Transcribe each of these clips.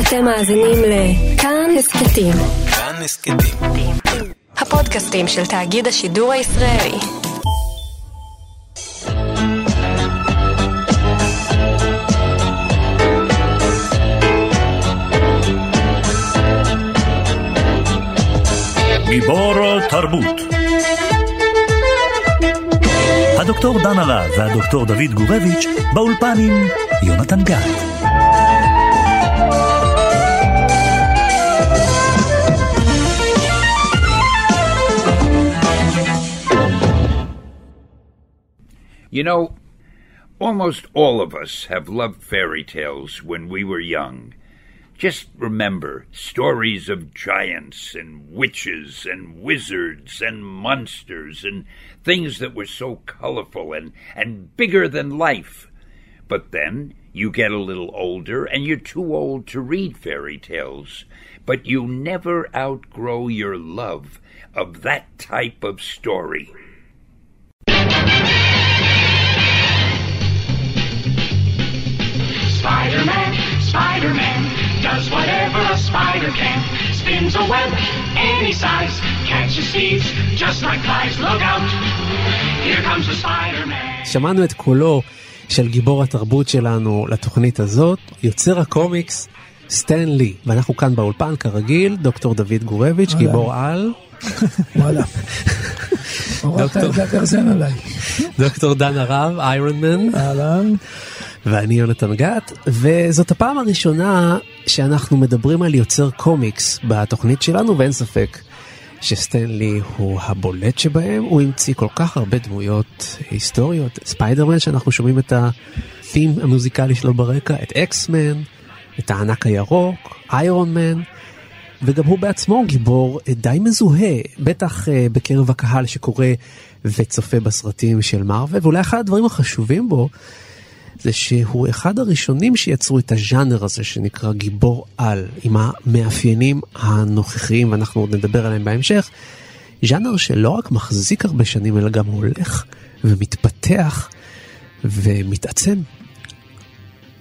אתם מאזינים לכאן הסכתים. כאן הסכתים. הפודקאסטים של תאגיד השידור הישראלי. גיבור תרבות הדוקטור דן הרב והדוקטור דוד גורביץ' באולפן עם יונתן גת. You know, almost all of us have loved fairy tales when we were young. Just remember stories of giants and witches and wizards and monsters and things that were so colorful and, and bigger than life. But then you get a little older and you're too old to read fairy tales, but you never outgrow your love of that type of story. Spider-Man, Spider-Man does whatever a spider can. Spins a web any size, catches thieves just like flies. Look out, here comes the Spider-Man. שמענו את קולו של גיבור התרבות שלנו לתוכנית הזאת, יוצר הקומיקס סטן לי, ואנחנו כאן באולפן כרגיל, דוקטור דוד גורביץ'. גיבור על, וואלה. דוקטור דן הרב, איירון מן, אהלן. ואני יונתן גת, וזאת הפעם הראשונה שאנחנו מדברים על יוצר קומיקס בתוכנית שלנו, ואין ספק שסטנלי הוא הבולט שבהם, הוא המציא כל כך הרבה דמויות היסטוריות, ספיידרמן שאנחנו שומעים את התים המוזיקלי שלו ברקע, את אקסמן, את הענק הירוק, איירון מן. וגם הוא בעצמו גיבור די מזוהה, בטח אה, בקרב הקהל שקורא וצופה בסרטים של מארוול, ואולי אחד הדברים החשובים בו זה שהוא אחד הראשונים שיצרו את הז'אנר הזה שנקרא גיבור על, עם המאפיינים הנוכחיים, ואנחנו עוד נדבר עליהם בהמשך. ז'אנר שלא רק מחזיק הרבה שנים, אלא גם הולך ומתפתח ומתעצם.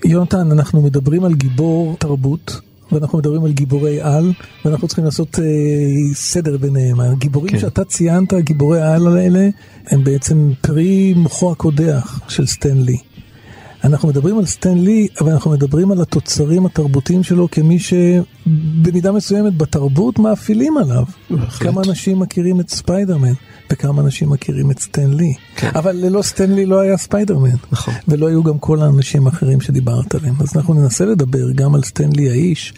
יונתן, אנחנו מדברים על גיבור תרבות. ואנחנו מדברים על גיבורי על, ואנחנו צריכים לעשות אה, סדר ביניהם. הגיבורים כן. שאתה ציינת, גיבורי העל האלה, הם בעצם פרי מוחו הקודח של סטן לי. אנחנו מדברים על סטן לי, אבל אנחנו מדברים על התוצרים התרבותיים שלו כמי שבמידה מסוימת בתרבות מאפילים עליו. בהחלט. כמה אנשים מכירים את ספיידרמן, וכמה אנשים מכירים את סטן לי. כן. אבל ללא סטן לי לא היה ספיידרמן. נכון. ולא היו גם כל האנשים האחרים שדיברת עליהם. אז אנחנו ננסה לדבר גם על סטנלי האיש,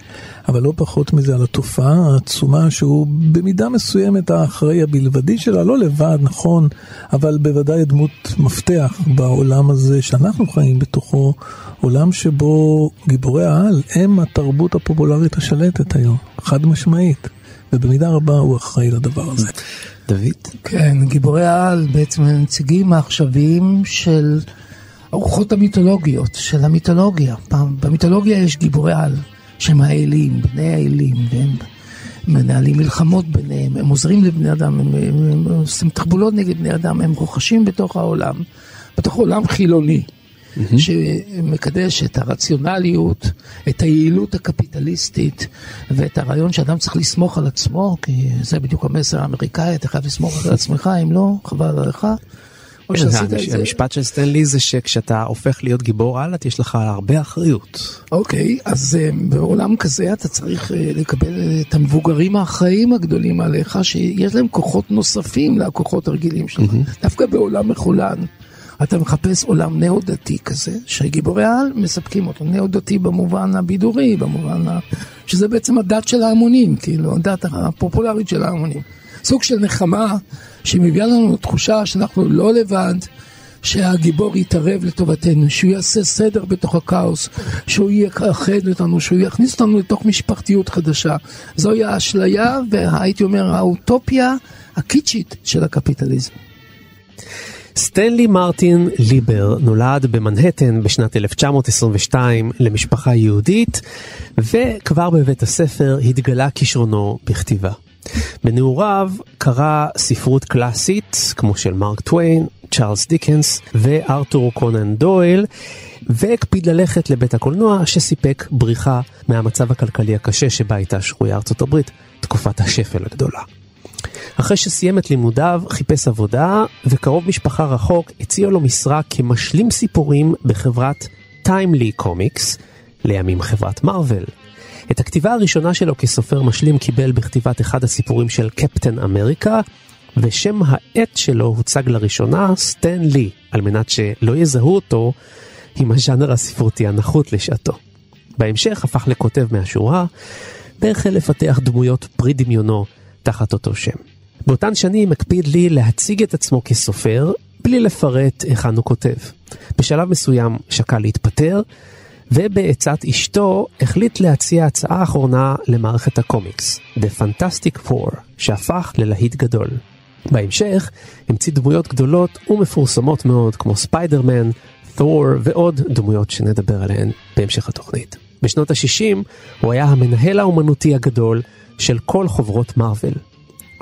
אבל לא פחות מזה על התופעה העצומה שהוא במידה מסוימת האחראי הבלעדי שלה, לא לבד, נכון, אבל בוודאי דמות מפתח בעולם הזה שאנחנו חיים בתוכו, עולם שבו גיבורי העל הם התרבות הפופולרית השלטת היום, חד משמעית. ובמידה רבה הוא אחראי לדבר הזה. דוד? כן, גיבורי העל בעצם הם נציגים העכשוויים של הרוחות המיתולוגיות, של המיתולוגיה. פעם, במיתולוגיה יש גיבורי על, שהם האלים, בני האלים, והם מנהלים מלחמות ביניהם, הם עוזרים לבני אדם, הם, הם, הם עושים תחבולות נגד בני אדם, הם רוכשים בתוך העולם, בתוך עולם חילוני. שמקדש את הרציונליות, את היעילות הקפיטליסטית ואת הרעיון שאדם צריך לסמוך על עצמו, כי זה בדיוק המסר האמריקאי, אתה חייב לסמוך על עצמך, אם לא, חבל עליך. כן, המש- את. המשפט של סטנלי זה שכשאתה הופך להיות גיבור על, יש לך הרבה אחריות. אוקיי, אז אה, בעולם כזה אתה צריך אה, לקבל את המבוגרים האחראיים הגדולים עליך, שיש להם כוחות נוספים לכוחות הרגילים שלך. דווקא בעולם מחולן. אתה מחפש עולם נאו-דתי כזה, שגיבורי העל מספקים אותו. נאו-דתי במובן הבידורי, במובן ה... שזה בעצם הדת של ההמונים, כאילו, הדת הפופולרית של ההמונים. סוג של נחמה שמביאה לנו תחושה שאנחנו לא לבד, שהגיבור יתערב לטובתנו, שהוא יעשה סדר בתוך הכאוס, שהוא יאחד אותנו, שהוא יכניס אותנו לתוך משפחתיות חדשה. זוהי האשליה והייתי אומר האוטופיה הקיצ'ית של הקפיטליזם. סטנלי מרטין ליבר נולד במנהטן בשנת 1922 למשפחה יהודית, וכבר בבית הספר התגלה כישרונו בכתיבה. בנעוריו קרא ספרות קלאסית, כמו של מרק טוויין, צ'ארלס דיקנס וארתור קונן דויל, והקפיד ללכת לבית הקולנוע שסיפק בריחה מהמצב הכלכלי הקשה שבה הייתה שרויה ארצות הברית, תקופת השפל הגדולה. אחרי שסיים את לימודיו, חיפש עבודה, וקרוב משפחה רחוק הציע לו משרה כמשלים סיפורים בחברת טיימלי קומיקס, לימים חברת מארוול. את הכתיבה הראשונה שלו כסופר משלים קיבל בכתיבת אחד הסיפורים של קפטן אמריקה, ושם העט שלו הוצג לראשונה סטן לי, על מנת שלא יזהו אותו עם הז'אנר הספרותי הנחות לשעתו. בהמשך הפך לכותב מהשורה, והחל לפתח דמויות פרי דמיונו תחת אותו שם. באותן שנים הקפיד לי להציג את עצמו כסופר, בלי לפרט היכן הוא כותב. בשלב מסוים שקל להתפטר, ובעצת אשתו החליט להציע הצעה אחרונה למערכת הקומיקס, The Fantastic Four, שהפך ללהיט גדול. בהמשך המציא דמויות גדולות ומפורסמות מאוד כמו ספיידרמן, תור ועוד דמויות שנדבר עליהן בהמשך התוכנית. בשנות ה-60 הוא היה המנהל האומנותי הגדול של כל חוברות מארוול.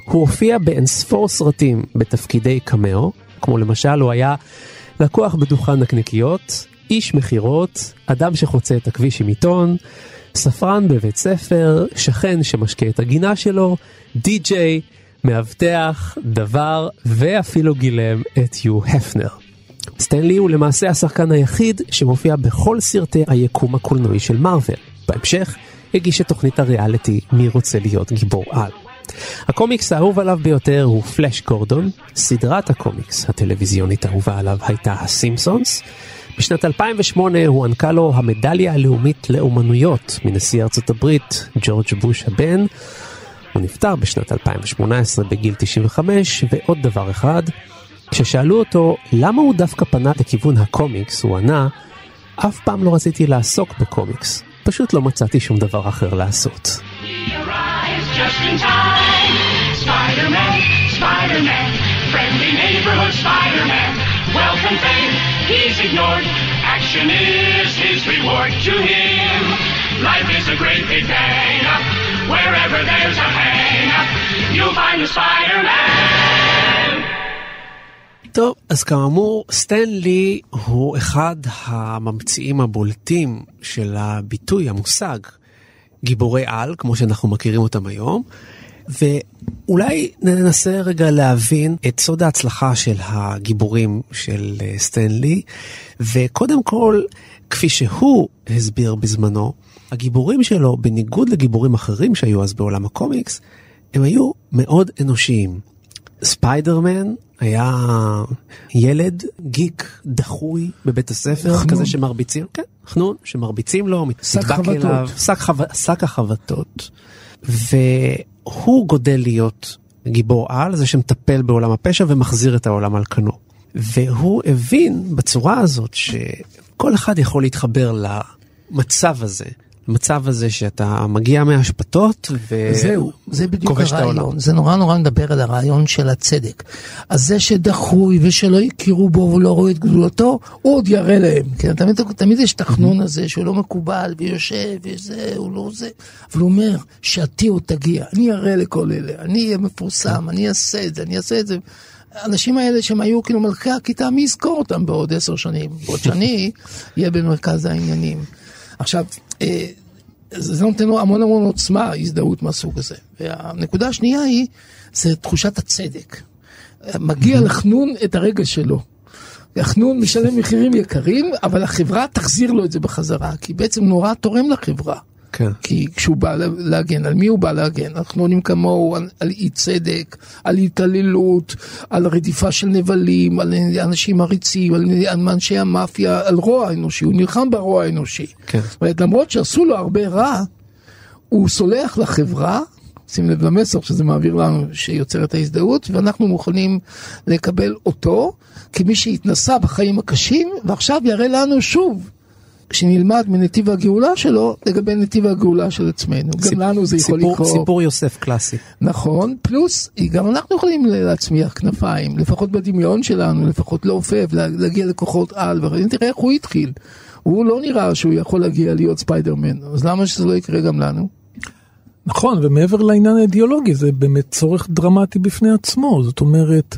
הוא הופיע באינספור סרטים בתפקידי קמאו, כמו למשל הוא היה לקוח בדוכן נקניקיות, איש מכירות, אדם שחוצה את הכביש עם עיתון, ספרן בבית ספר, שכן שמשקה את הגינה שלו, די-ג'יי, מאבטח, דבר, ואפילו גילם את יו הפנר. סטנלי הוא למעשה השחקן היחיד שמופיע בכל סרטי היקום הקולנועי של מארוול. בהמשך הגיש את תוכנית הריאליטי מי רוצה להיות גיבור על. הקומיקס האהוב עליו ביותר הוא פלאש גורדון, סדרת הקומיקס הטלוויזיונית האהובה עליו הייתה הסימפסונס. בשנת 2008 הוענקה לו המדליה הלאומית לאומנויות מנשיא ארצות הברית ג'ורג' בוש הבן. הוא נפטר בשנת 2018 בגיל 95, ועוד דבר אחד, כששאלו אותו למה הוא דווקא פנה לכיוון הקומיקס, הוא ענה, אף פעם לא רציתי לעסוק בקומיקס, פשוט לא מצאתי שום דבר אחר לעשות. Arrives just in time. Spider-Man, Spider-Man, friendly neighborhood Spider-Man. Wealth and fame, he's ignored. Action is his reward to him. Life is a great big hang up. Wherever there's a hang you'll find a Spider-Man. טוב, אז כאמור, סטנלי הוא אחד הממציאים הבולטים של הביטוי, המושג, גיבורי על, כמו שאנחנו מכירים אותם היום, ואולי ננסה רגע להבין את סוד ההצלחה של הגיבורים של אה, סטנלי, וקודם כל, כפי שהוא הסביר בזמנו, הגיבורים שלו, בניגוד לגיבורים אחרים שהיו אז בעולם הקומיקס, הם היו מאוד אנושיים. ספיידרמן היה ילד גיק דחוי בבית הספר, חנון. כזה שמרביצים, כן, חנון, שמרביצים לו, נדבק חבטות. אליו, שק, חו... שק החבטות. והוא גודל להיות גיבור על, זה שמטפל בעולם הפשע ומחזיר את העולם על כנו. והוא הבין בצורה הזאת שכל אחד יכול להתחבר למצב הזה. למצב הזה שאתה מגיע מהשפטות ו... זהו, זה בדיוק. הרעיון. זה נורא נורא מדבר על הרעיון של הצדק. אז זה שדחוי ושלא יכירו בו ולא רואה את גדולתו, הוא עוד יראה להם. כן? תמיד, תמיד יש את החנון הזה שהוא לא מקובל ויושב וזה, הוא לא זה. אבל הוא אומר, שעתי עוד תגיע, אני אראה לכל אלה, אני אהיה מפורסם, אני אעשה את זה, אני אעשה את זה. האנשים האלה שהם היו כאילו מלכי הכיתה, מי יזכור אותם בעוד עשר שנים? בעוד שאני אהיה במרכז העניינים. עכשיו, זה נותן לו המון המון עוצמה, הזדהות מהסוג הזה. והנקודה השנייה היא, זה תחושת הצדק. מגיע לחנון את הרגע שלו. החנון משלם מחירים יקרים, אבל החברה תחזיר לו את זה בחזרה, כי בעצם נורא תורם לחברה. כן. כי כשהוא בא להגן, על מי הוא בא להגן? אנחנו עונים כמוהו על, על אי צדק, על התעללות, על רדיפה של נבלים, על אנשים עריצים, על, על אנשי המאפיה, על רוע אנושי, הוא נלחם ברוע האנושי. כן. זאת אומרת, למרות שעשו לו הרבה רע, הוא סולח לחברה, שים לב למסר שזה מעביר לנו, שיוצר את ההזדהות, ואנחנו מוכנים לקבל אותו כמי שהתנסה בחיים הקשים, ועכשיו יראה לנו שוב. כשנלמד מנתיב הגאולה שלו לגבי נתיב הגאולה של עצמנו. ציפ- גם לנו זה יכול סיפור, לקרות. סיפור יוסף קלאסי. נכון, פלוס גם אנחנו יכולים להצמיח כנפיים, לפחות בדמיון שלנו, לפחות לעופף, לה- להגיע לכוחות על, ותראה איך הוא התחיל. הוא לא נראה שהוא יכול להגיע להיות ספיידרמן, אז למה שזה לא יקרה גם לנו? נכון, ומעבר לעניין האידיאולוגי, זה באמת צורך דרמטי בפני עצמו. זאת אומרת,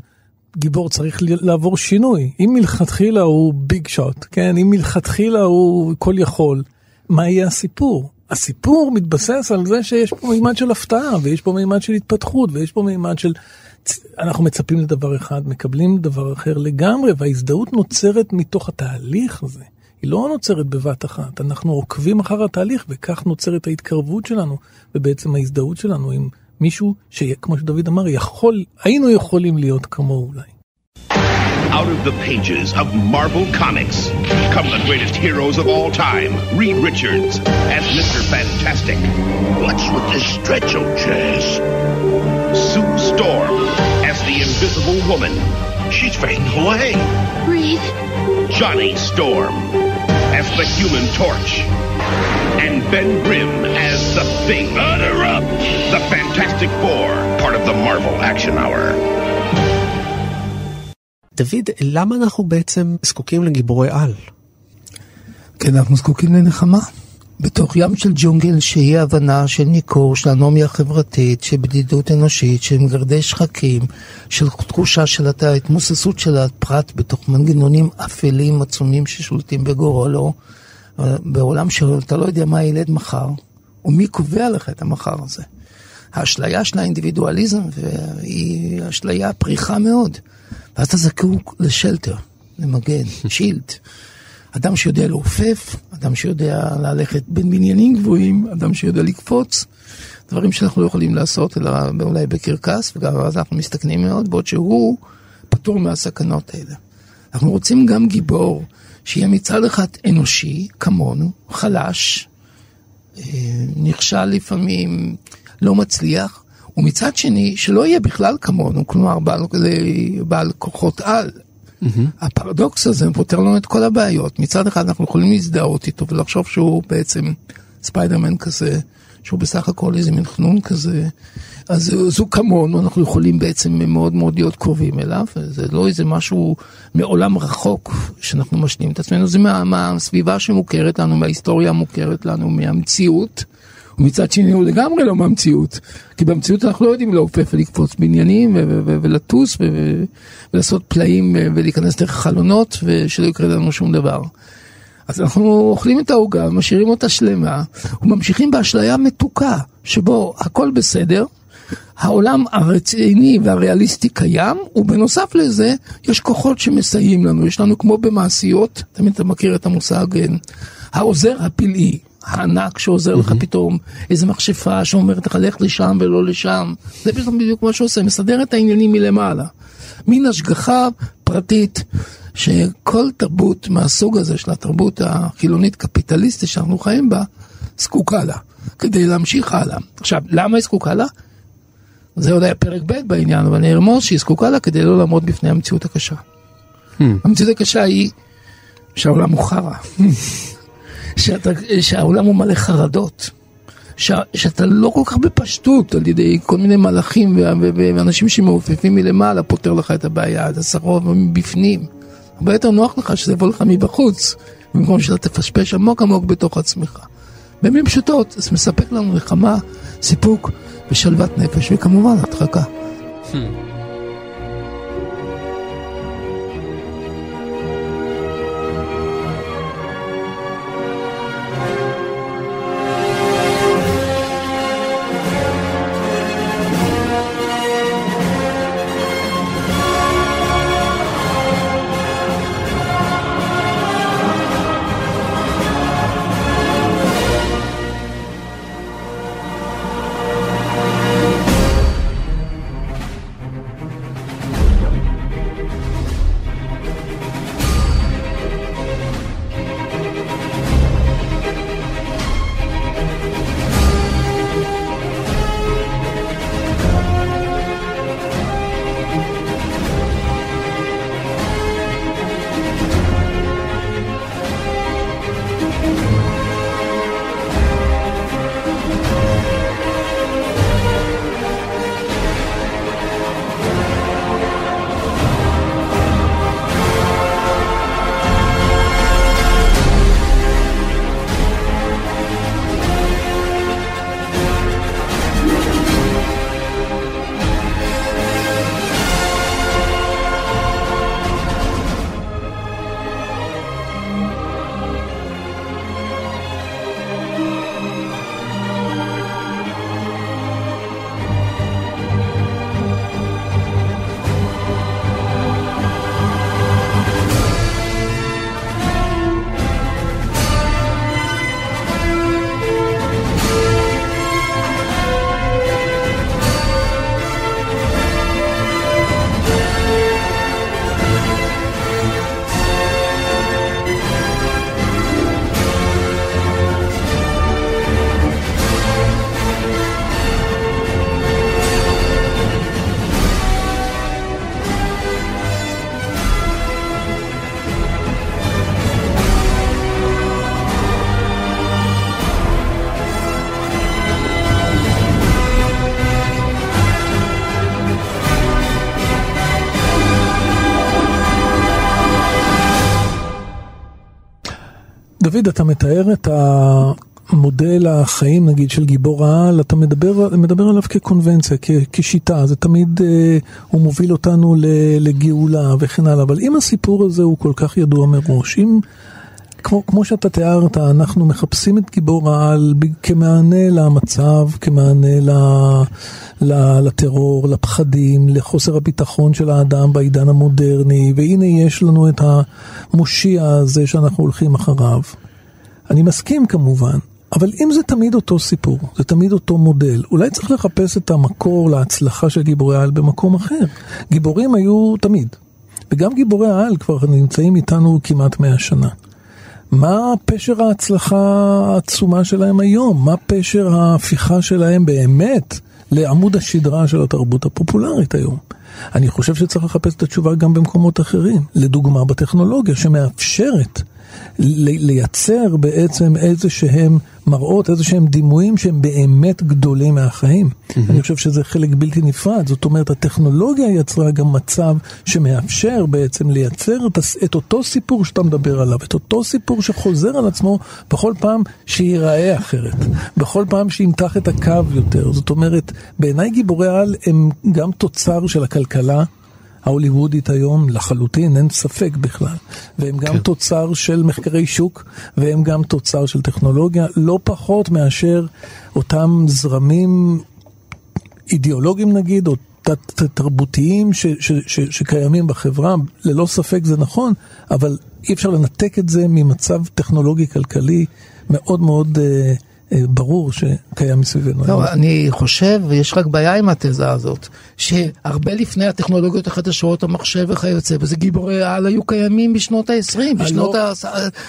גיבור צריך לעבור שינוי. אם מלכתחילה הוא ביג שוט, כן, אם מלכתחילה הוא כל יכול, מה יהיה הסיפור? הסיפור מתבסס על זה שיש פה מימד של הפתעה, ויש פה מימד של התפתחות, ויש פה מימד של... אנחנו מצפים לדבר אחד, מקבלים דבר אחר לגמרי, וההזדהות נוצרת מתוך התהליך הזה. היא לא נוצרת בבת אחת, אנחנו עוקבים אחר התהליך, וכך נוצרת ההתקרבות שלנו, ובעצם ההזדהות שלנו עם מישהו שכמו שדוד אמר, יכול, היינו יכולים להיות כמוהו אולי. Out of the pages of Marvel Comics come the greatest heroes of all time. Reed Richards as Mr. Fantastic. What's with this stretch, old Chaz? Sue Storm as the Invisible Woman. She's fading away. Reed. Johnny Storm as the Human Torch. And Ben Grimm as the Thing. Utter up! The Fantastic Four, part of the Marvel Action Hour. דוד, למה אנחנו בעצם זקוקים לגיבורי על? כן, אנחנו זקוקים לנחמה. בתוך ים של ג'ונגל שאי הבנה של ניכור, של אנומיה חברתית, של בדידות אנושית, של מגרדי שחקים, של תחושה של ההתמוססות של הפרט בתוך מנגנונים אפלים עצומים ששולטים בגורלו, בעולם שאתה לא יודע מה ילד מחר, ומי קובע לך את המחר הזה. האשליה של האינדיבידואליזם היא אשליה פריחה מאוד. ואז אתה זקוק לשלטר, למגן, שילד. אדם שיודע לעופף, אדם שיודע ללכת בין בניינים גבוהים, אדם שיודע לקפוץ, דברים שאנחנו לא יכולים לעשות, אלא אולי בקרקס, וגם אז אנחנו מסתכנים מאוד, בעוד שהוא פטור מהסכנות האלה. אנחנו רוצים גם גיבור שיהיה מצד אחד אנושי, כמונו, חלש, נכשל לפעמים, לא מצליח, ומצד שני, שלא יהיה בכלל כמונו, כלומר בעל, בעל כוחות על. Mm-hmm. הפרדוקס הזה פותר לנו את כל הבעיות. מצד אחד אנחנו יכולים להזדהות איתו ולחשוב שהוא בעצם ספיידרמן כזה, שהוא בסך הכל איזה מין חנון כזה. אז זו כמונו, אנחנו יכולים בעצם מאוד מאוד להיות קרובים אליו, זה לא איזה משהו מעולם רחוק שאנחנו משלים את עצמנו, זה מה, מהסביבה שמוכרת לנו, מההיסטוריה המוכרת לנו, מהמציאות. ומצד שני הוא לגמרי לא מהמציאות, כי במציאות אנחנו לא יודעים לעופף ולקפוץ בניינים ולטוס ולעשות פלאים ולהיכנס דרך חלונות ושלא יקרה לנו שום דבר. אז אנחנו אוכלים את העוגה, משאירים אותה שלמה, וממשיכים באשליה מתוקה, שבו הכל בסדר, העולם הרציני והריאליסטי קיים, ובנוסף לזה, יש כוחות שמסייעים לנו. יש לנו כמו במעשיות, תמיד אתה מכיר את המושג, העוזר הפלאי. הענק שעוזר לך פתאום, איזה מכשפה שאומרת לך לך לשם ולא לשם, זה פתאום בדיוק מה שעושה, מסדר את העניינים מלמעלה. מין השגחה פרטית שכל תרבות מהסוג הזה של התרבות החילונית קפיטליסטית שאנחנו חיים בה, זקוקה לה, כדי להמשיך הלאה. עכשיו, למה היא זקוקה לה? זה אולי פרק ב' בעניין, אבל אני ארמוז שהיא זקוקה לה כדי לא לעמוד בפני המציאות הקשה. Hmm. המציאות הקשה היא שהעולם הוא חרא. שהעולם הוא מלא חרדות, ש, שאתה לא כל כך בפשטות על ידי כל מיני מלאכים ואנשים שמעופפים מלמעלה פותר לך את הבעיה, אתה שרוב מבפנים. הרבה יותר נוח לך שזה יבוא לך מבחוץ, במקום שאתה תפשפש עמוק עמוק בתוך עצמך. במילים פשוטות, זה מספק לנו נחמה, סיפוק ושלוות נפש, וכמובן הדחקה. Hmm. דוד, אתה מתאר את המודל החיים, נגיד, של גיבור העל, אתה מדבר, מדבר עליו כקונבנציה, כ, כשיטה, זה תמיד, אה, הוא מוביל אותנו ל, לגאולה וכן הלאה, אבל אם הסיפור הזה הוא כל כך ידוע מראש, אם... כמו, כמו שאתה תיארת, אנחנו מחפשים את גיבור העל כמענה למצב, כמענה ל, ל, לטרור, לפחדים, לחוסר הביטחון של האדם בעידן המודרני, והנה יש לנו את המושיע הזה שאנחנו הולכים אחריו. אני מסכים כמובן, אבל אם זה תמיד אותו סיפור, זה תמיד אותו מודל, אולי צריך לחפש את המקור להצלחה של גיבורי העל במקום אחר. גיבורים היו תמיד, וגם גיבורי העל כבר נמצאים איתנו כמעט מאה שנה. מה פשר ההצלחה העצומה שלהם היום? מה פשר ההפיכה שלהם באמת לעמוד השדרה של התרבות הפופולרית היום? אני חושב שצריך לחפש את התשובה גם במקומות אחרים. לדוגמה, בטכנולוגיה שמאפשרת לייצר בעצם איזה שהם מראות, איזה שהם דימויים שהם באמת גדולים מהחיים. Mm-hmm. אני חושב שזה חלק בלתי נפרד. זאת אומרת, הטכנולוגיה יצרה גם מצב שמאפשר בעצם לייצר את, את אותו סיפור שאתה מדבר עליו, את אותו סיפור שחוזר על עצמו בכל פעם שייראה אחרת, בכל פעם שימתח את הקו יותר. זאת אומרת, בעיניי גיבורי על הם גם תוצר של הכלכלה. ההוליוודית היום לחלוטין, אין ספק בכלל. והם גם כן. תוצר של מחקרי שוק, והם גם תוצר של טכנולוגיה, לא פחות מאשר אותם זרמים אידיאולוגיים נגיד, או תרבותיים ש, ש, ש, שקיימים בחברה, ללא ספק זה נכון, אבל אי אפשר לנתק את זה ממצב טכנולוגי-כלכלי מאוד מאוד אה, אה, ברור שקיים מסביבנו. לא. אני חושב, ויש רק בעיה עם התזה הזאת, שהרבה לפני הטכנולוגיות החדשות, המחשב וכיוצא בזה, גיבורי העל היו קיימים בשנות ה-20, בשנות ה...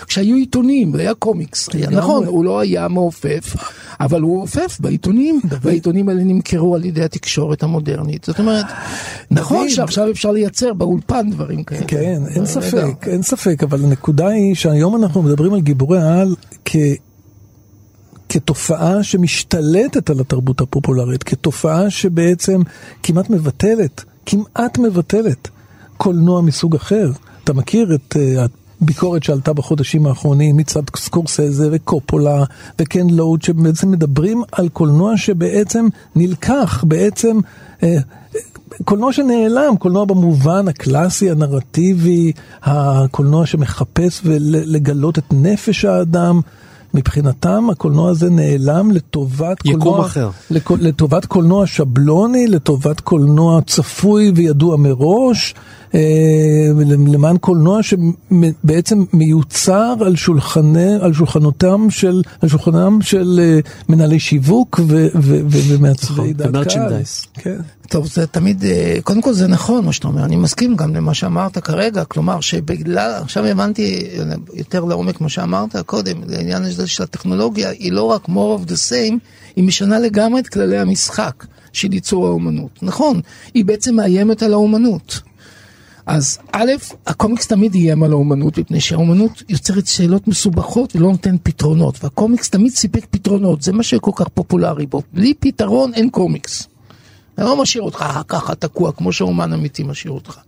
כשהיו עיתונים, היה קומיקס. היה, נכון, הוא לא היה מעופף, אבל הוא עופף בעיתונים, והעיתונים האלה נמכרו על ידי התקשורת המודרנית. זאת אומרת, נכון שעכשיו אפשר לייצר באולפן דברים כאלה. כן, אין. ספק, אין ספק, אבל הנקודה היא שהיום אנחנו מדברים על גיבורי העל כ... כתופעה שמשתלטת על התרבות הפופולרית, כתופעה שבעצם כמעט מבטלת, כמעט מבטלת קולנוע מסוג אחר. אתה מכיר את uh, הביקורת שעלתה בחודשים האחרונים מצד סקורסזה וקופולה וקן לואוד, שבעצם מדברים על קולנוע שבעצם נלקח, בעצם... Uh, קולנוע שנעלם, קולנוע במובן הקלאסי, הנרטיבי, הקולנוע שמחפש ולגלות את נפש האדם. מבחינתם הקולנוע הזה נעלם לטובת קולנוע, אחר. לטובת קולנוע שבלוני, לטובת קולנוע צפוי וידוע מראש, למען קולנוע שבעצם מיוצר על, שולחני, על שולחנותם של, על שולחנם של אה, מנהלי שיווק ו, ו, ו, ומעצבי נכון, דעת קהל. כן. טוב, זה תמיד, אה, קודם כל זה נכון מה שאתה אומר, אני מסכים גם למה שאמרת כרגע, כלומר שבגלל, עכשיו הבנתי אה, יותר לעומק מה שאמרת קודם, לעניין הזה של הטכנולוגיה, היא לא רק more of the same, היא משנה לגמרי את כללי המשחק של ייצור האומנות. נכון, היא בעצם מאיימת על האומנות. אז א', הקומיקס תמיד איים על האומנות, מפני שהאומנות יוצרת שאלות מסובכות ולא נותן פתרונות, והקומיקס תמיד סיפק פתרונות, זה מה שכל כך פופולרי בו. בלי פתרון אין קומיקס. זה לא משאיר אותך ככה תקוע, כמו שאומן אמיתי משאיר אותך.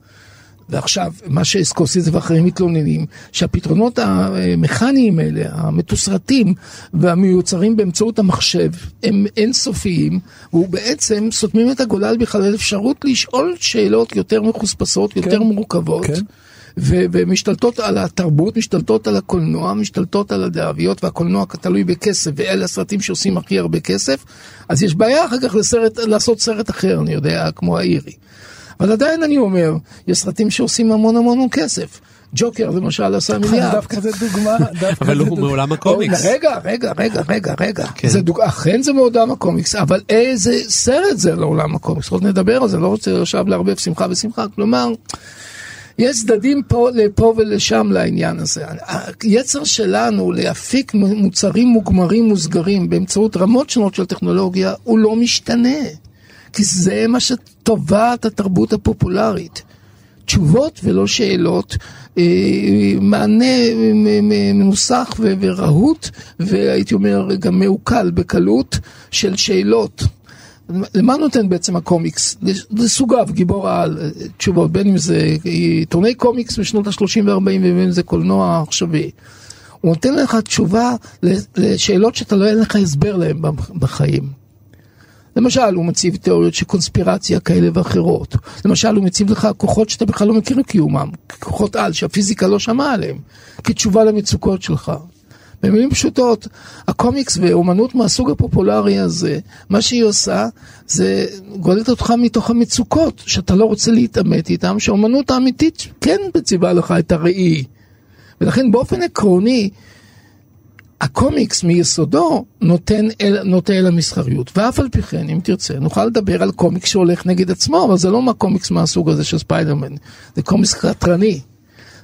ועכשיו, מה שסקורסיזה ואחרים מתלוננים, שהפתרונות המכניים האלה, המתוסרטים והמיוצרים באמצעות המחשב, הם אינסופיים, והוא בעצם סותמים את הגולל בכלל על אפשרות לשאול שאלות יותר מחוספסות, יותר כן. מורכבות. כן. ו- ומשתלטות על התרבות, משתלטות על הקולנוע, משתלטות על הדאביות, והקולנוע תלוי בכסף, ואלה הסרטים שעושים הכי הרבה כסף, אז יש בעיה אחר כך לסרט, לעשות סרט אחר, אני יודע, כמו האירי. אבל עדיין אני אומר, יש סרטים שעושים המון המון כסף. ג'וקר למשל עשה מיליארד. דווקא זה דוגמה, דווקא אבל הוא דוגמה. מעולם הקומיקס. רגע, רגע, רגע, רגע, רגע. כן. זה דוג... אכן זה מעולם הקומיקס, אבל איזה סרט זה לעולם הקומיקס. עוד נדבר על זה, לא רוצה עכשיו לערבב שמחה בשמחה. כלומר, יש צדדים פה, לפה ולשם לעניין הזה. היצר שלנו להפיק מוצרים מוגמרים מוסגרים באמצעות רמות שונות של טכנולוגיה, הוא לא משתנה. כי זה מה שטובת התרבות הפופולרית. תשובות ולא שאלות, אה, מענה מנוסח ו- ורהוט, והייתי אומר גם מעוקל בקלות של שאלות. למה נותן בעצם הקומיקס? לסוגיו, גיבור העל, תשובות, בין אם זה עיתוני קומיקס בשנות ה-30 וה-40 ובין אם זה קולנוע עכשווי. הוא נותן לך תשובה לשאלות שאתה לא אין לך הסבר להן בחיים. למשל, הוא מציב תיאוריות של קונספירציה כאלה ואחרות. למשל, הוא מציב לך כוחות שאתה בכלל לא מכיר קיומם, כוחות על שהפיזיקה לא שמעה עליהם, כתשובה למצוקות שלך. במילים פשוטות, הקומיקס ואומנות מהסוג הפופולרי הזה, מה שהיא עושה זה גולדת אותך מתוך המצוקות שאתה לא רוצה להתעמת איתם, שהאומנות האמיתית כן מציבה לך את הראי. ולכן באופן עקרוני, הקומיקס מיסודו נותן אל, נוטה אל המסחריות, ואף על פי כן, אם תרצה, נוכל לדבר על קומיקס שהולך נגד עצמו, אבל זה לא מה קומיקס מהסוג הזה של ספיידרמן, זה קומיקס חתרני.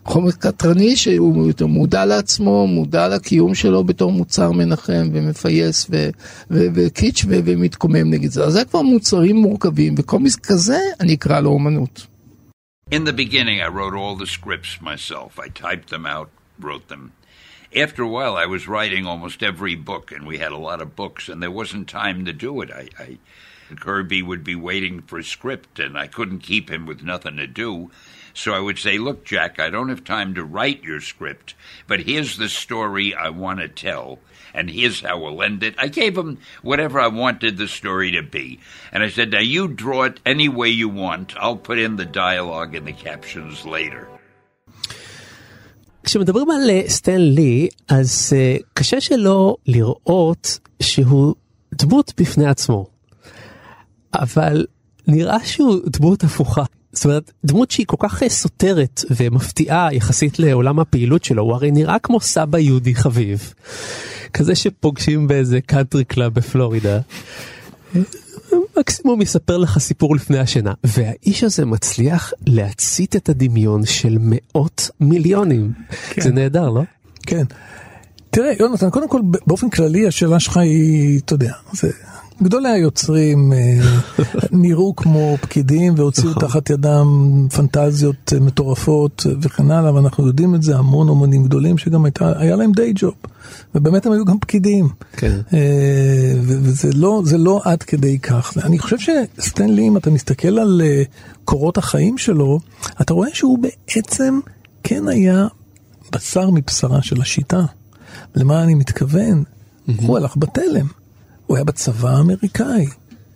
קומיקס חתרני שהוא מודע לעצמו, מודע לקיום שלו בתור מוצר מנחם ומפייס וקיץ' ומתקומם נגד זה. אז זה כבר מוצרים מורכבים, וקומיקס כזה אני אקרא לו אומנות. In the beginning, I wrote all the scripts myself. I typed them out, wrote them. After a while, I was writing almost every book, and we had a lot of books, and there wasn't time to do it. I, I Kirby would be waiting for a script, and I couldn't keep him with nothing to do. So I would say, Look, Jack, I don't have time to write your script, but here's the story I want to tell, and here's how we'll end it. I gave him whatever I wanted the story to be. And I said, Now you draw it any way you want. I'll put in the dialogue and the captions later. כשמדברים על אה, סטן לי, אז uh, קשה שלא לראות שהוא דמות בפני עצמו. אבל נראה שהוא דמות הפוכה. זאת אומרת, דמות שהיא כל כך אה, סותרת ומפתיעה יחסית לעולם הפעילות שלו, הוא הרי נראה כמו סבא יהודי חביב. כזה שפוגשים באיזה country club בפלורידה. מקסימום יספר לך סיפור לפני השינה. והאיש הזה מצליח להצית את הדמיון של מאות מיליונים. כן. זה נהדר, לא? כן. תראה, יונתן, קודם כל, באופן כללי, השאלה שלך היא, אתה יודע, זה גדולי היוצרים אה, נראו כמו פקידים והוציאו נכון. תחת ידם פנטזיות אה, מטורפות וכן הלאה, ואנחנו יודעים את זה, המון אומנים גדולים שגם הייתה, היה להם day job, ובאמת הם היו גם פקידים. כן. אה, וזה לא, לא עד כדי כך. אני חושב שסטנלי, אם אתה מסתכל על קורות החיים שלו, אתה רואה שהוא בעצם כן היה בשר מבשרה של השיטה. למה אני מתכוון? הוא הלך בתלם. הוא היה בצבא האמריקאי.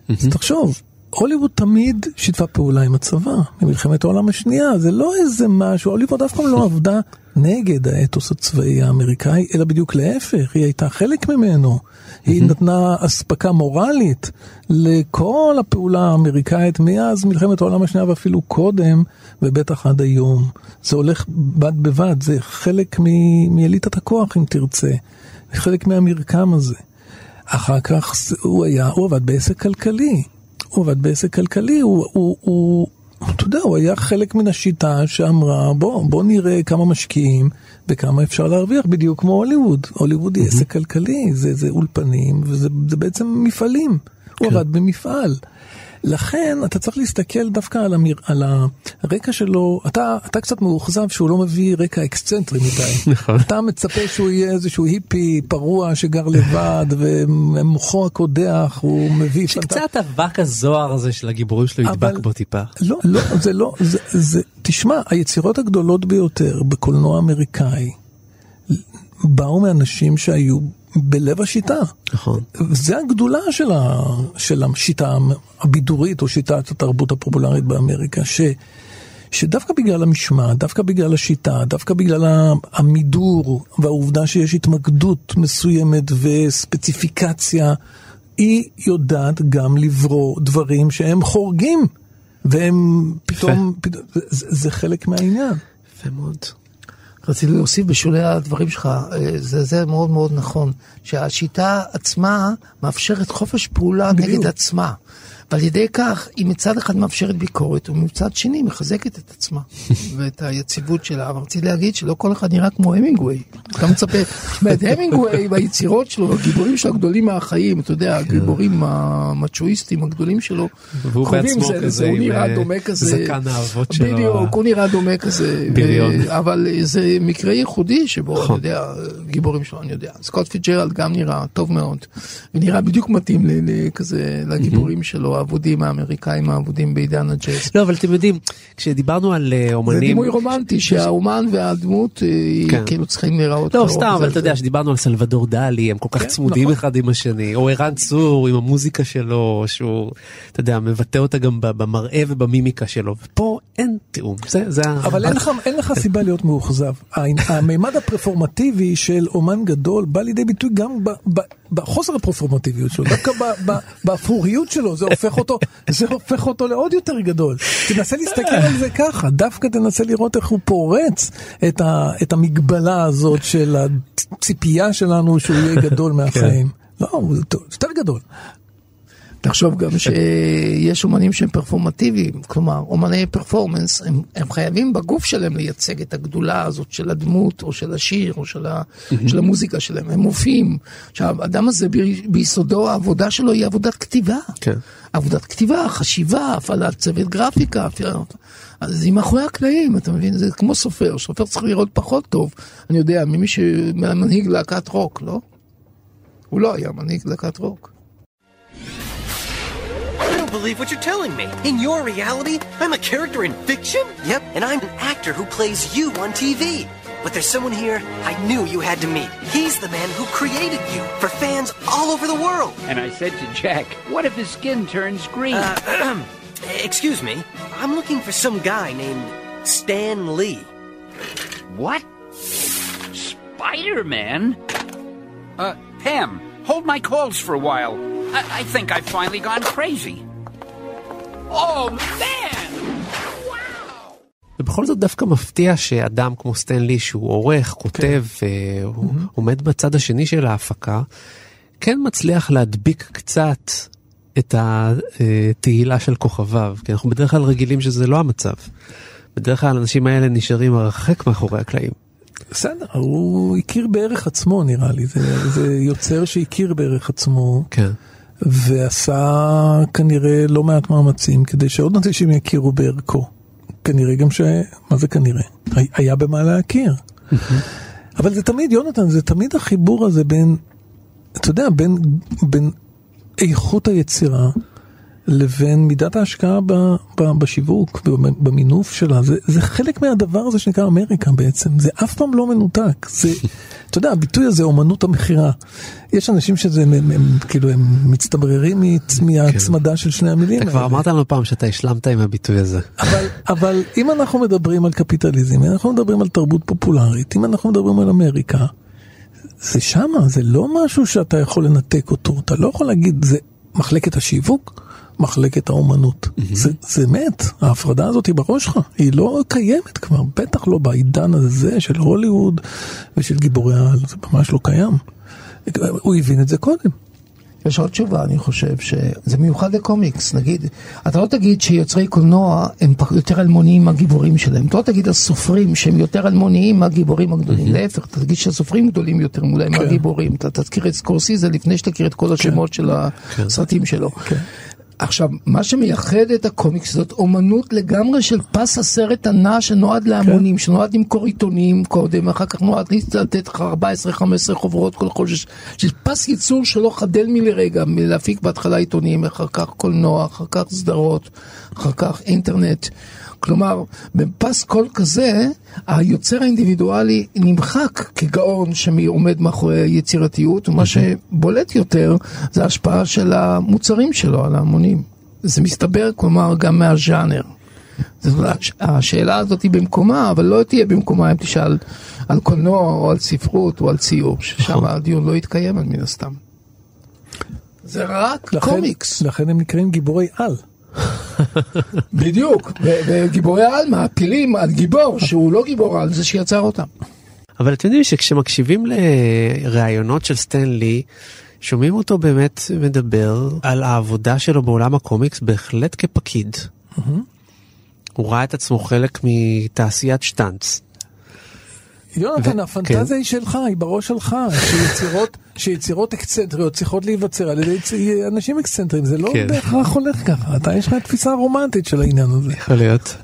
אז תחשוב, הוליווד תמיד שיתפה פעולה עם הצבא במלחמת העולם השנייה, זה לא איזה משהו, הוליווד אף פעם לא עבדה נגד האתוס הצבאי האמריקאי, אלא בדיוק להפך, היא הייתה חלק ממנו. היא נתנה אספקה מורלית לכל הפעולה האמריקאית מאז מלחמת העולם השנייה ואפילו קודם, ובטח עד היום. זה הולך בד בבד, זה חלק מאליטת הכוח אם תרצה, חלק מהמרקם הזה. אחר כך הוא היה, הוא עבד בעסק כלכלי. הוא עבד בעסק כלכלי, הוא, הוא, הוא, אתה יודע, הוא היה חלק מן השיטה שאמרה, בוא, בוא נראה כמה משקיעים וכמה אפשר להרוויח, בדיוק כמו הוליווד. הוליווד היא עסק כלכלי, זה, זה אולפנים וזה זה בעצם מפעלים. הוא כן. עבד במפעל. לכן אתה צריך להסתכל דווקא על, המיר, על הרקע שלו, אתה, אתה קצת מאוכזב שהוא לא מביא רקע אקסצנטרי מדי. נכון. אתה מצפה שהוא יהיה איזשהו היפי פרוע שגר לבד ומוחו הקודח, הוא מביא... שקצת אבק הזוהר הזה של הגיבורים שלו ידבק בו טיפה. לא, לא, זה לא, זה, זה, תשמע, היצירות הגדולות ביותר בקולנוע אמריקאי באו מאנשים שהיו בלב השיטה. נכון. זה הגדולה של, ה, של השיטה הבידורית או שיטת התרבות הפופולרית באמריקה, ש, שדווקא בגלל המשמעת, דווקא בגלל השיטה, דווקא בגלל המידור והעובדה שיש התמקדות מסוימת וספציפיקציה, היא יודעת גם לברוא דברים שהם חורגים, והם פתאום, פתאום זה, זה חלק מהעניין. יפה מאוד. רציתי להוסיף בשולי הדברים שלך, אה, זה, זה מאוד מאוד נכון, שהשיטה עצמה מאפשרת חופש פעולה בדיוק. נגד עצמה. ועל ידי כך היא מצד אחד מאפשרת ביקורת ומצד שני מחזקת את עצמה ואת היציבות שלה. אבל רציתי להגיד שלא כל אחד נראה כמו המינגווי. אתה מצפה, זאת המינגווי והיצירות שלו, הגיבורים שלו הגדולים מהחיים, אתה יודע, כן. הגיבורים המצ'ואיסטים הגדולים שלו, והוא בעצמו כזה, הוא נראה דומה כזה, זקן האבות שלו. בדיוק, הוא נראה דומה כזה. בריון. אבל זה מקרה ייחודי שבו, אני נכון. יודע, גיבורים שלו, אני יודע. סקוט פיג'רלד גם נראה טוב מאוד, ונראה בדיוק מתאים כזה לגיבורים שלו. האבודים האמריקאים האבודים בעידן הג'אז. לא, אבל אתם יודעים, כשדיברנו על אה, זה אומנים... דימוי רומנטי שהאומן והדמות אה, כן. כאילו צריכים להיראות. לא, סתם, זה אבל. אתה יודע, שדיברנו על סלבדור דלי, הם כל כך כן, צמודים נכון. אחד עם השני, או ערן צור עם המוזיקה שלו, שהוא, אתה יודע, מבטא אותה גם במראה ובמימיקה שלו, ופה אין תיאום, זה, זה ה... אבל אין לך, אין לך סיבה להיות מאוכזב. המימד הפרפורמטיבי של אומן גדול בא לידי ביטוי גם ב, ב, בחוסר הפרפורמטיביות שלו, דווקא ב, ב, באפוריות שלו, זה הופך אותו, זה הופך אותו לעוד יותר גדול. תנסה להסתכל על זה ככה, דווקא תנסה לראות איך הוא פורץ את, ה, את המגבלה הזאת של הציפייה שלנו שהוא יהיה גדול מהחיים. לא, הוא יותר גדול. תחשוב גם שיש אומנים שהם פרפורמטיביים, כלומר אומני פרפורמנס, הם, הם חייבים בגוף שלהם לייצג את הגדולה הזאת של הדמות או של השיר או של, ה, של המוזיקה שלהם, הם מופיעים. עכשיו, האדם הזה ב- ביסודו העבודה שלו היא עבודת כתיבה. כן. עבודת כתיבה, חשיבה, הפעלת צוות גרפיקה. אז היא מאחורי הקלעים, אתה מבין? זה כמו סופר, סופר צריך לראות פחות טוב. אני יודע, ממי שמנהיג להקת רוק, לא? הוא לא היה מנהיג להקת רוק. Don't believe what you're telling me. In your reality, I'm a character in fiction? Yep, and I'm an actor who plays you on TV. But there's someone here I knew you had to meet. He's the man who created you for fans all over the world. And I said to Jack, what if his skin turns green? Uh, excuse me. I'm looking for some guy named Stan Lee. what? Spider Man? Uh, Pam, hold my calls for a while. I, I think I've finally gone crazy. Oh! ובכל זאת דווקא מפתיע שאדם כמו סטנלי שהוא עורך, כותב, והוא עומד בצד השני של ההפקה, כן מצליח להדביק קצת את התהילה של כוכביו, כי אנחנו בדרך כלל רגילים שזה לא המצב. בדרך כלל האנשים האלה נשארים הרחק מאחורי הקלעים. בסדר, הוא הכיר בערך עצמו נראה לי, זה, זה יוצר שהכיר בערך עצמו. כן. ועשה כנראה לא מעט מאמצים כדי שעוד אנשים יכירו בערכו. כנראה גם ש... מה זה כנראה? הי- היה במה להכיר. אבל זה תמיד, יונתן, זה תמיד החיבור הזה בין, אתה יודע, בין, בין איכות היצירה לבין מידת ההשקעה ב, ב, בשיווק, במינוף שלה. זה, זה חלק מהדבר הזה שנקרא אמריקה בעצם, זה אף פעם לא מנותק. זה, אתה יודע, הביטוי הזה, אומנות המכירה. יש אנשים שזה, הם, הם, הם, כאילו, הם מצטבררים מצ- מההצמדה של שני המילים. אתה כבר. אמרת לנו פעם שאתה השלמת עם הביטוי הזה. אבל, אבל אם אנחנו מדברים על קפיטליזם, אם אנחנו מדברים על תרבות פופולרית, אם אנחנו מדברים על אמריקה, זה שמה, זה לא משהו שאתה יכול לנתק אותו. אתה לא יכול להגיד, זה מחלקת השיווק, מחלקת האומנות. זה, זה מת, ההפרדה הזאת היא בראש שלך, היא לא קיימת כבר, בטח לא בעידן הזה של הוליווד ושל גיבורי העל, זה ממש לא קיים. הוא הבין את זה קודם. יש עוד תשובה, אני חושב, שזה מיוחד לקומיקס, נגיד, אתה לא תגיד שיוצרי קולנוע הם יותר אלמוניים מהגיבורים שלהם, אתה לא תגיד על סופרים שהם יותר אלמוניים מהגיבורים הגדולים, להפך, אתה תגיד שהסופרים גדולים יותר אולי מהגיבורים, אתה תזכיר את סקורסיזה לפני שתכיר את כל השמות של הסרטים שלו. עכשיו, מה שמייחד את הקומיקס זאת אומנות לגמרי של פס הסרט הנע שנועד להמונים, שנועד למכור עיתונים קודם, אחר כך נועד לתת לך 14-15 חוברות כל חודש, של פס ייצור שלא חדל מלרגע, מלהפיק בהתחלה עיתונים, אחר כך קולנוע, אחר כך סדרות, אחר כך אינטרנט. כלומר, בפס קול כזה, היוצר האינדיבידואלי נמחק כגאון שעומד מאחורי היצירתיות, ומה שבולט יותר זה ההשפעה של המוצרים שלו על ההמונים. זה מסתבר, כלומר, גם מהז'אנר. השאלה הזאת היא במקומה, אבל לא תהיה במקומה אם תשאל על קולנוע או על ספרות או על ציור, ששם הדיון לא יתקיים מן הסתם. זה רק לכן- קומיקס. לכן הם נקראים גיבורי על. בדיוק, וגיבורי העל מעפילים על גיבור שהוא לא גיבור על זה שיצר אותם. אבל אתם יודעים שכשמקשיבים לראיונות של סטנלי, שומעים אותו באמת מדבר על העבודה שלו בעולם הקומיקס בהחלט כפקיד. הוא ראה את עצמו חלק מתעשיית שטאנץ. יונתן, ו- הפנטזיה כן. היא שלך, היא בראש שלך, שיצירות, שיצירות אקסצנטריות צריכות להיווצר על ידי אנשים אקסצנטריים, זה לא כן. בהכרח הולך ככה, אתה יש לך תפיסה רומנטית של העניין הזה. יכול להיות.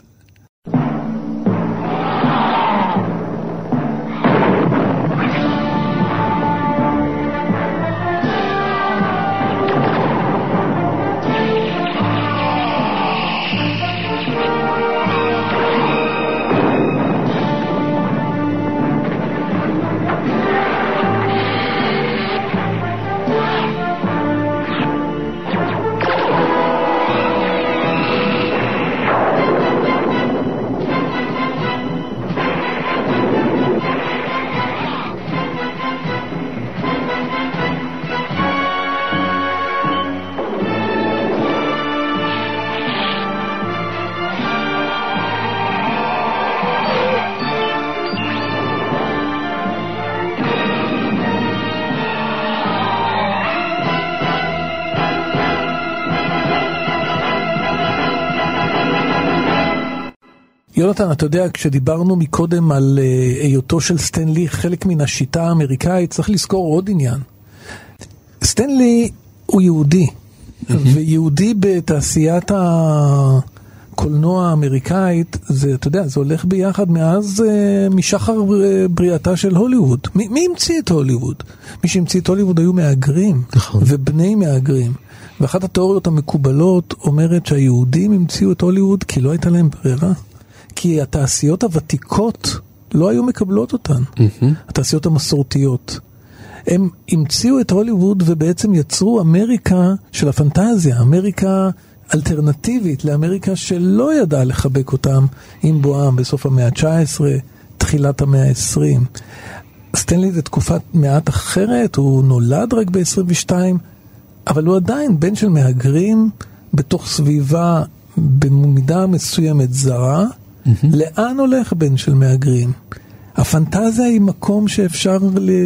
יונתן, אתה יודע, כשדיברנו מקודם על אה, היותו של סטנלי חלק מן השיטה האמריקאית, צריך לזכור עוד עניין. סטנלי הוא יהודי, ויהודי בתעשיית הקולנוע האמריקאית, זה, אתה יודע, זה הולך ביחד מאז, אה, משחר אה, בריאתה של הוליווד. מי, מי המציא את הוליווד? מי שהמציא את הוליווד היו מהגרים, נכון. ובני מהגרים. ואחת התיאוריות המקובלות אומרת שהיהודים המציאו את הוליווד כי לא הייתה להם ברירה. כי התעשיות הוותיקות לא היו מקבלות אותן, התעשיות המסורתיות. הם המציאו את הוליווד ובעצם יצרו אמריקה של הפנטזיה, אמריקה אלטרנטיבית לאמריקה שלא ידעה לחבק אותם עם בואם בסוף המאה ה-19, תחילת המאה ה-20. סטנלי זה תקופה מעט אחרת, הוא נולד רק ב-22, אבל הוא עדיין בן של מהגרים בתוך סביבה במידה מסוימת זרה. לאן הולך בן של מהגרים? הפנטזיה היא מקום שאפשר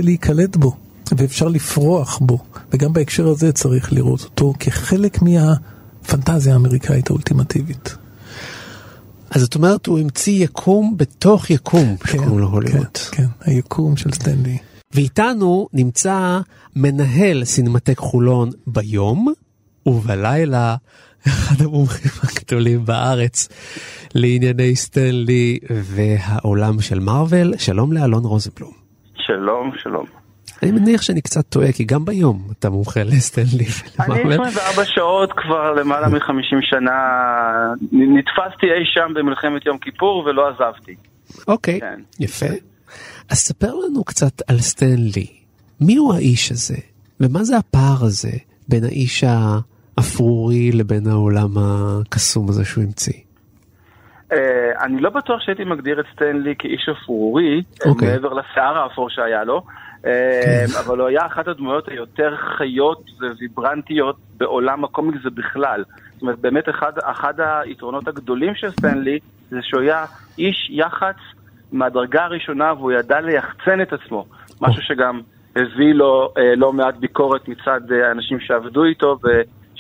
להיקלט בו, ואפשר לפרוח בו, וגם בהקשר הזה צריך לראות אותו כחלק מהפנטזיה האמריקאית האולטימטיבית. אז זאת אומרת, הוא המציא יקום בתוך יקום שקוראים לו הוליווד. כן, כן, היקום של סטנלי. ואיתנו נמצא מנהל סינמטק חולון ביום, ובלילה אחד המומחים הגדולים בארץ לענייני סטנלי והעולם של מארוול. שלום לאלון רוזנבלום. שלום, שלום. אני מניח שאני קצת טועה, כי גם ביום אתה מומחה לסטנלי אני ולמארוול. 24 שעות כבר למעלה מ-50 שנה, נתפסתי אי שם במלחמת יום כיפור ולא עזבתי. אוקיי, כן. יפה. אז ספר לנו קצת על סטנלי. מי הוא האיש הזה? ומה זה הפער הזה בין האיש האפרורי לבין העולם הקסום הזה שהוא המציא? אה, אני לא בטוח שהייתי מגדיר את סטנלי כאיש אפרורי, אה, אוקיי. מעבר לשיער האפור שהיה לו, אה, אבל הוא היה אחת הדמויות היותר חיות וויברנטיות בעולם הקומיקס ובכלל. זאת אומרת, באמת אחד, אחד היתרונות הגדולים של סטנלי זה שהוא היה איש יח"צ מהדרגה הראשונה והוא ידע ליחצן את עצמו, משהו שגם הביא לו אה, לא מעט ביקורת מצד אה, אנשים שעבדו איתו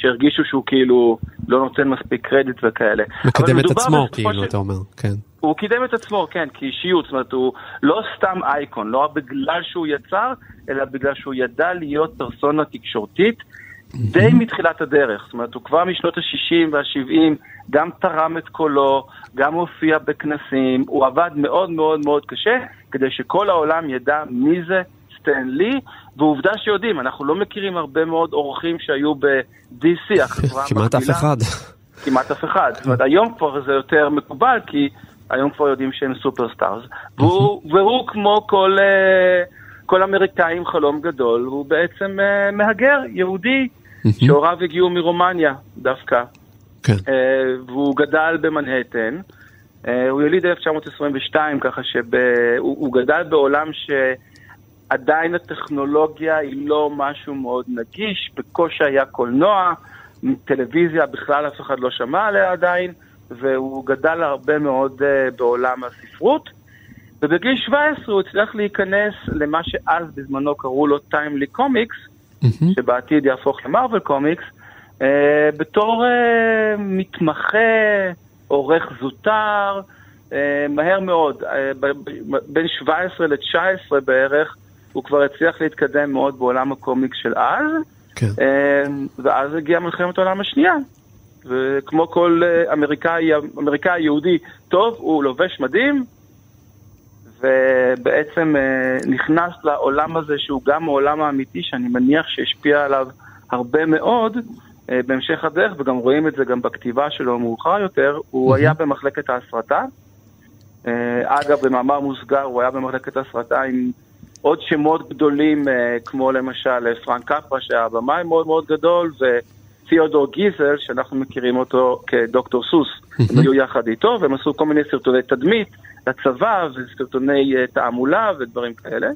ושהרגישו שהוא כאילו לא נותן מספיק קרדיט וכאלה. מקדם את עצמו, כאילו, של- אתה אומר, כן. הוא קידם את עצמו, כן, כאישיות, זאת אומרת, הוא לא סתם אייקון, לא בגלל שהוא יצר, אלא בגלל שהוא ידע להיות פרסונה תקשורתית די מתחילת הדרך. זאת אומרת, הוא כבר משנות ה-60 וה-70 גם תרם את קולו, גם הופיע בכנסים, הוא עבד מאוד מאוד מאוד קשה כדי שכל העולם ידע מי זה סטן לי, ועובדה שיודעים, אנחנו לא מכירים הרבה מאוד עורכים שהיו ב-DC, החברה כמעט אף המקבילה. אחד. כמעט אף אחד. זאת אומרת, היום כבר זה יותר מקובל, כי היום כבר יודעים שהם superstars. והוא, והוא כמו כל, אה, כל אמריקאי עם חלום גדול, הוא בעצם אה, מהגר, יהודי, שהוריו הגיעו מרומניה דווקא. כן. אה, והוא גדל במנהטן. הוא יליד 1922, ככה שהוא הוא גדל בעולם שעדיין הטכנולוגיה היא לא משהו מאוד נגיש, בקושי היה קולנוע, טלוויזיה בכלל אף אחד לא שמע עליה עדיין, והוא גדל הרבה מאוד אה, בעולם הספרות. ובגיל 17 הוא הצליח להיכנס למה שאז בזמנו קראו לו טיימלי קומיקס, שבעתיד יהפוך למרוויל קומיקס, אה, בתור אה, מתמחה, עורך זוטר, מהר מאוד, בין 17 ל-19 בערך, הוא כבר הצליח להתקדם מאוד בעולם הקומיקס של אז, כן. אה, ואז הגיעה מלחמת העולם השנייה. וכמו כל אה, אמריקאי, אמריקאי יהודי טוב, הוא לובש מדים, ובעצם אה, נכנס לעולם הזה שהוא גם העולם האמיתי שאני מניח שהשפיע עליו הרבה מאוד אה, בהמשך הדרך, וגם רואים את זה גם בכתיבה שלו מאוחר יותר, הוא היה במחלקת ההסרטה. אגב, במאמר מוסגר, הוא היה במחלקת ההסרטה עם עוד שמות גדולים, אה, כמו למשל אה, פרנק קפרה, שהיה במאי מאוד מאוד גדול, ותיאודור גיזל, שאנחנו מכירים אותו כדוקטור סוס. הם היו יחד איתו, והם עשו כל מיני סרטוני תדמית לצבא, וסרטוני אה, תעמולה ודברים כאלה.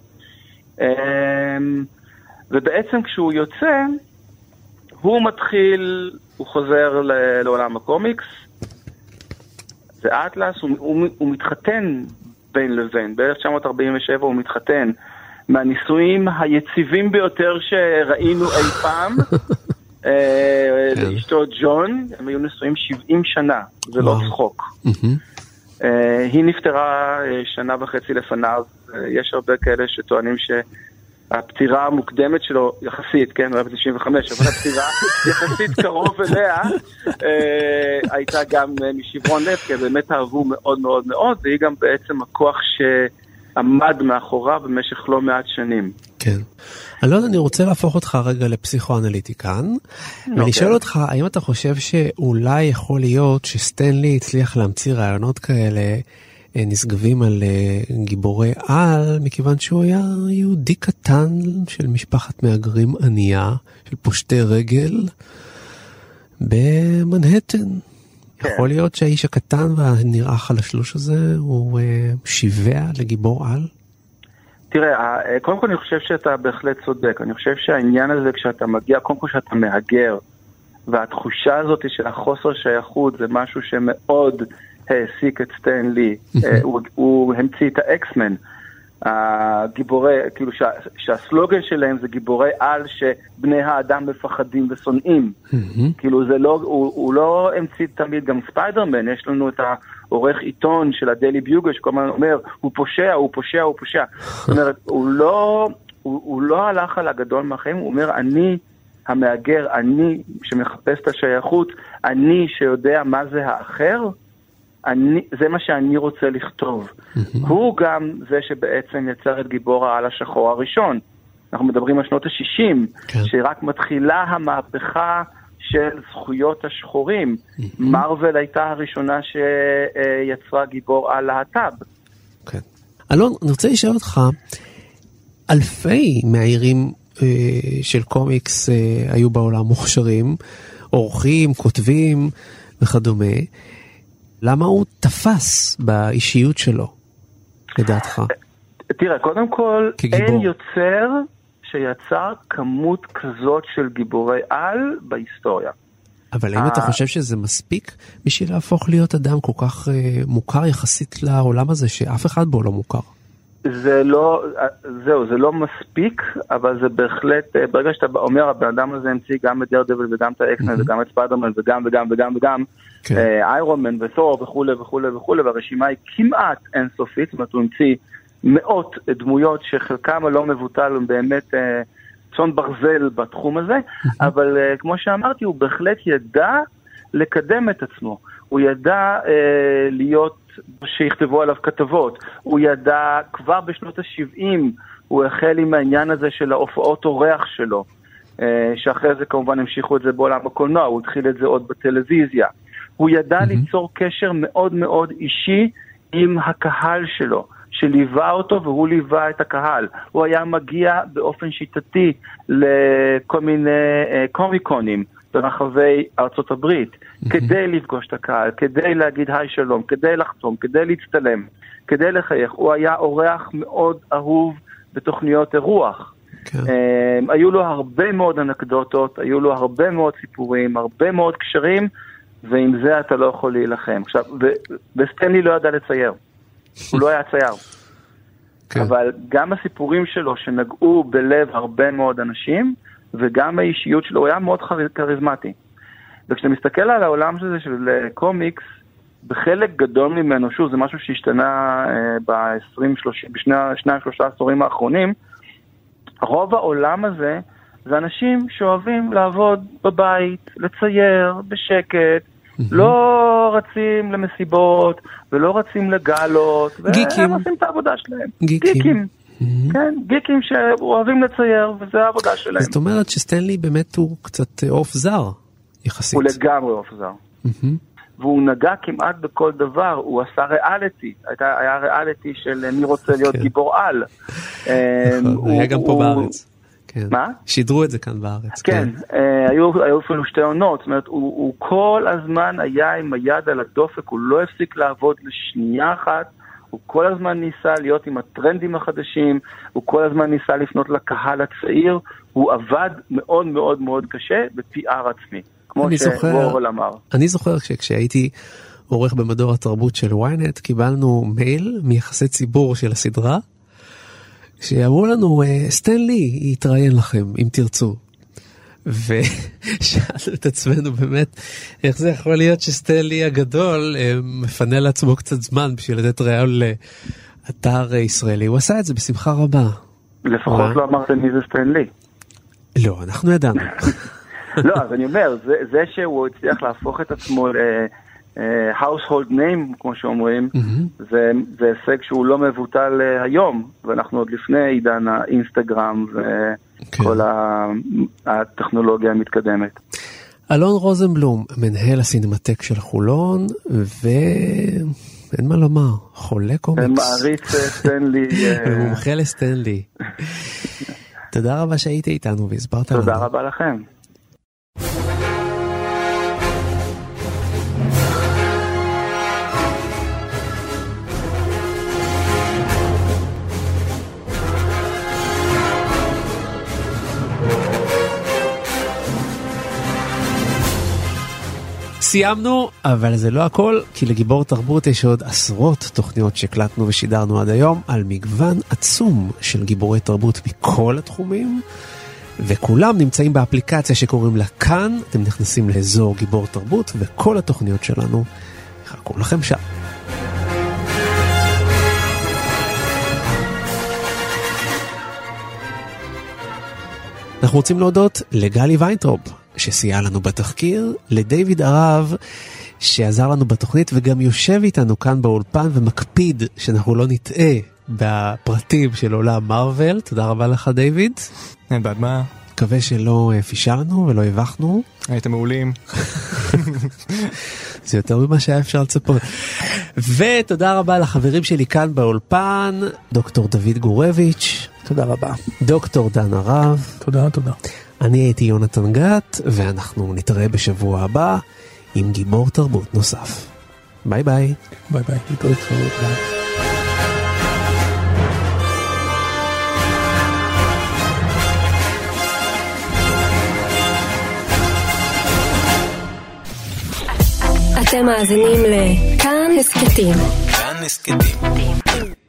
אה, ובעצם כשהוא יוצא, הוא מתחיל, הוא חוזר ל- לעולם הקומיקס, ואטלס, הוא, הוא, הוא מתחתן בין לבין. ב-1947 הוא מתחתן מהנישואים היציבים ביותר שראינו אי פעם. אה, כן. לאשתו ג'ון, הם היו נשואים 70 שנה, זה לא. צחוק. אה, היא נפטרה אה, שנה וחצי לפניו. יש הרבה כאלה שטוענים שהפטירה המוקדמת שלו, יחסית, כן, הוא היה ב-95, אבל הפטירה יחסית קרוב אליה, הייתה גם משברון לב, כי הם באמת אהבו מאוד מאוד מאוד, והיא גם בעצם הכוח שעמד מאחוריו במשך לא מעט שנים. כן. אלון, אני רוצה להפוך אותך רגע לפסיכואנליטיקן, ולשאול אותך, האם אתה חושב שאולי יכול להיות שסטנלי הצליח להמציא רעיונות כאלה אה, נשגבים על אה, גיבורי על, מכיוון שהוא היה יהודי קטן של משפחת מהגרים ענייה, של פושטי רגל, במנהטן. יכול להיות שהאיש הקטן והנראה חלשלוש הזה הוא אה, שיבע לגיבור על? תראה, ה- קודם כל אני חושב שאתה בהחלט צודק. אני חושב שהעניין הזה כשאתה מגיע, קודם כל שאתה מהגר, והתחושה הזאת של החוסר שייכות זה משהו שמאוד העסיק את סטן לי. אה, הוא, הוא המציא את האקסמן. הגיבורי, כאילו שה, שהסלוגן שלהם זה גיבורי על שבני האדם מפחדים ושונאים. כאילו זה לא, הוא, הוא לא המציא תמיד גם ספיידרמן, יש לנו את העורך עיתון של הדיילי ביוגל שכל הזמן אומר, הוא פושע, הוא פושע, הוא פושע. זאת אומרת, הוא לא, הוא, הוא לא הלך על הגדול מהחיים, הוא אומר, אני המהגר, אני שמחפש את השייכות, אני שיודע מה זה האחר, אני, זה מה שאני רוצה לכתוב. הוא גם זה שבעצם יצר את גיבור העל השחור הראשון. אנחנו מדברים על שנות ה-60, שרק מתחילה המהפכה של זכויות השחורים. מארוול הייתה הראשונה שיצרה גיבור על להט"ב. אלון, אני רוצה לשאול אותך, אלפי מהעירים אה, של קומיקס אה, היו בעולם מוכשרים, עורכים, כותבים וכדומה. למה הוא תפס באישיות שלו, לדעתך? תראה, קודם כל, כגיבור. אין יוצר שיצר כמות כזאת של גיבורי על בהיסטוריה. אבל האם אתה אה. חושב שזה מספיק בשביל להפוך להיות אדם כל כך אה, מוכר יחסית לעולם הזה, שאף אחד בו לא מוכר? זה לא, זהו, זה לא מספיק, אבל זה בהחלט, אה, ברגע שאתה אומר, הבן אדם הזה המציא גם את דרדבל וגם את האקסמן וגם את ספיידרמן וגם וגם וגם וגם, כן. איירון מן ותור וכולי וכולי וכולי, והרשימה היא כמעט אינסופית, זאת אומרת, הוא המציא מאות דמויות שחלקם הלא מבוטל הם באמת אה, צאן ברזל בתחום הזה, אבל אה, כמו שאמרתי, הוא בהחלט ידע לקדם את עצמו. הוא ידע אה, להיות, שיכתבו עליו כתבות. הוא ידע, כבר בשנות ה-70, הוא החל עם העניין הזה של ההופעות אורח שלו. אה, שאחרי זה כמובן המשיכו את זה בעולם הקולנוע, הוא התחיל את זה עוד בטלוויזיה. הוא ידע mm-hmm. ליצור קשר מאוד מאוד אישי עם הקהל שלו, שליווה אותו והוא ליווה את הקהל. הוא היה מגיע באופן שיטתי לכל מיני אה, קומיקונים ברחבי ארצות הברית, mm-hmm. כדי לפגוש את הקהל, כדי להגיד היי שלום, כדי לחתום, כדי להצטלם, כדי לחייך. הוא היה אורח מאוד אהוב בתוכניות אירוח. כן. Um, היו לו הרבה מאוד אנקדוטות, היו לו הרבה מאוד סיפורים, הרבה מאוד קשרים, ועם זה אתה לא יכול להילחם. עכשיו, וסטנלי לא ידע לצייר, הוא לא היה צייר. כן. אבל גם הסיפורים שלו שנגעו בלב הרבה מאוד אנשים, וגם האישיות שלו, הוא היה מאוד כריזמטי. וכשאתה מסתכל על העולם הזה של אה, קומיקס, בחלק גדול ממנו, שוב, זה משהו שהשתנה אה, ב-20, 30, בשניים, שלושה עשורים האחרונים, רוב העולם הזה זה אנשים שאוהבים לעבוד בבית, לצייר בשקט, לא רצים למסיבות ולא רצים גיקים. והם עושים את העבודה שלהם. גיקים. גיקים. כן, גיקים שאוהבים לצייר, וזה העבודה שלהם. זאת אומרת שסטנלי באמת הוא קצת אה, עוף זר, יחסית. הוא לגמרי עוף זר. מהמם. והוא נגע כמעט בכל דבר, הוא עשה ריאליטי, הייתה, היה ריאליטי של מי רוצה להיות גיבור על. כן. נכון, הוא- היה גם פה בארץ. כן. מה? שידרו את זה כאן בארץ. כן, אה, היו, היו אפילו שתי עונות, זאת אומרת, הוא, הוא כל הזמן היה עם היד על הדופק, הוא לא הפסיק לעבוד לשנייה אחת, הוא כל הזמן ניסה להיות עם הטרנדים החדשים, הוא כל הזמן ניסה לפנות לקהל הצעיר, הוא עבד מאוד מאוד מאוד קשה ב-PR עצמי, כמו שוורול אמר. אני זוכר שכשהייתי עורך במדור התרבות של ynet קיבלנו מייל מיחסי ציבור של הסדרה שאמרו לנו "אה, סטנלי יתראיין לכם אם תרצו. ושאלנו את עצמנו באמת איך זה יכול להיות שסטנלי הגדול אה, מפנה לעצמו קצת זמן בשביל לתת ראיון לאתר ישראלי הוא עשה את זה בשמחה רבה. לפחות לא אמרת מי זה סטנלי. לא אנחנו ידענו. לא אז אני אומר זה, זה שהוא הצליח להפוך את עצמו ל... household name, כמו שאומרים, mm-hmm. זה, זה הישג שהוא לא מבוטל uh, היום, ואנחנו עוד לפני עידן האינסטגרם וכל okay. הטכנולוגיה המתקדמת. אלון רוזנבלום, מנהל הסינמטק של חולון, ואין מה לומר, חולה קומיקס. מעריץ סטנלי. מומחה לסטנלי. תודה רבה שהיית איתנו והסברת לנו. תודה רבה לכם. סיימנו, אבל זה לא הכל, כי לגיבור תרבות יש עוד עשרות תוכניות שהקלטנו ושידרנו עד היום על מגוון עצום של גיבורי תרבות מכל התחומים, וכולם נמצאים באפליקציה שקוראים לה כאן, אתם נכנסים לאזור גיבור תרבות, וכל התוכניות שלנו יחכו לכם שם. אנחנו רוצים להודות לגלי ויינטרופ, שסייע לנו בתחקיר, לדיוויד הרב, שעזר לנו בתוכנית וגם יושב איתנו כאן באולפן ומקפיד שאנחנו לא נטעה בפרטים של עולם מארוול. תודה רבה לך דיוויד. אין בעד מה. מקווה שלא פישלנו ולא הבכנו. הייתם מעולים. זה יותר ממה שהיה אפשר לצפות. ותודה רבה לחברים שלי כאן באולפן, דוקטור דוד גורביץ'. תודה רבה. דוקטור דן הרב. תודה, תודה. אני הייתי יונתן גת, ואנחנו נתראה בשבוע הבא עם גיבור תרבות נוסף. ביי ביי. ביי ביי. ביי. אתם מאזינים לכאן הסכתים. כאן הסכתים.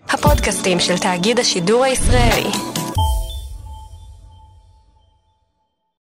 הפודקאסטים של תאגיד השידור הישראלי.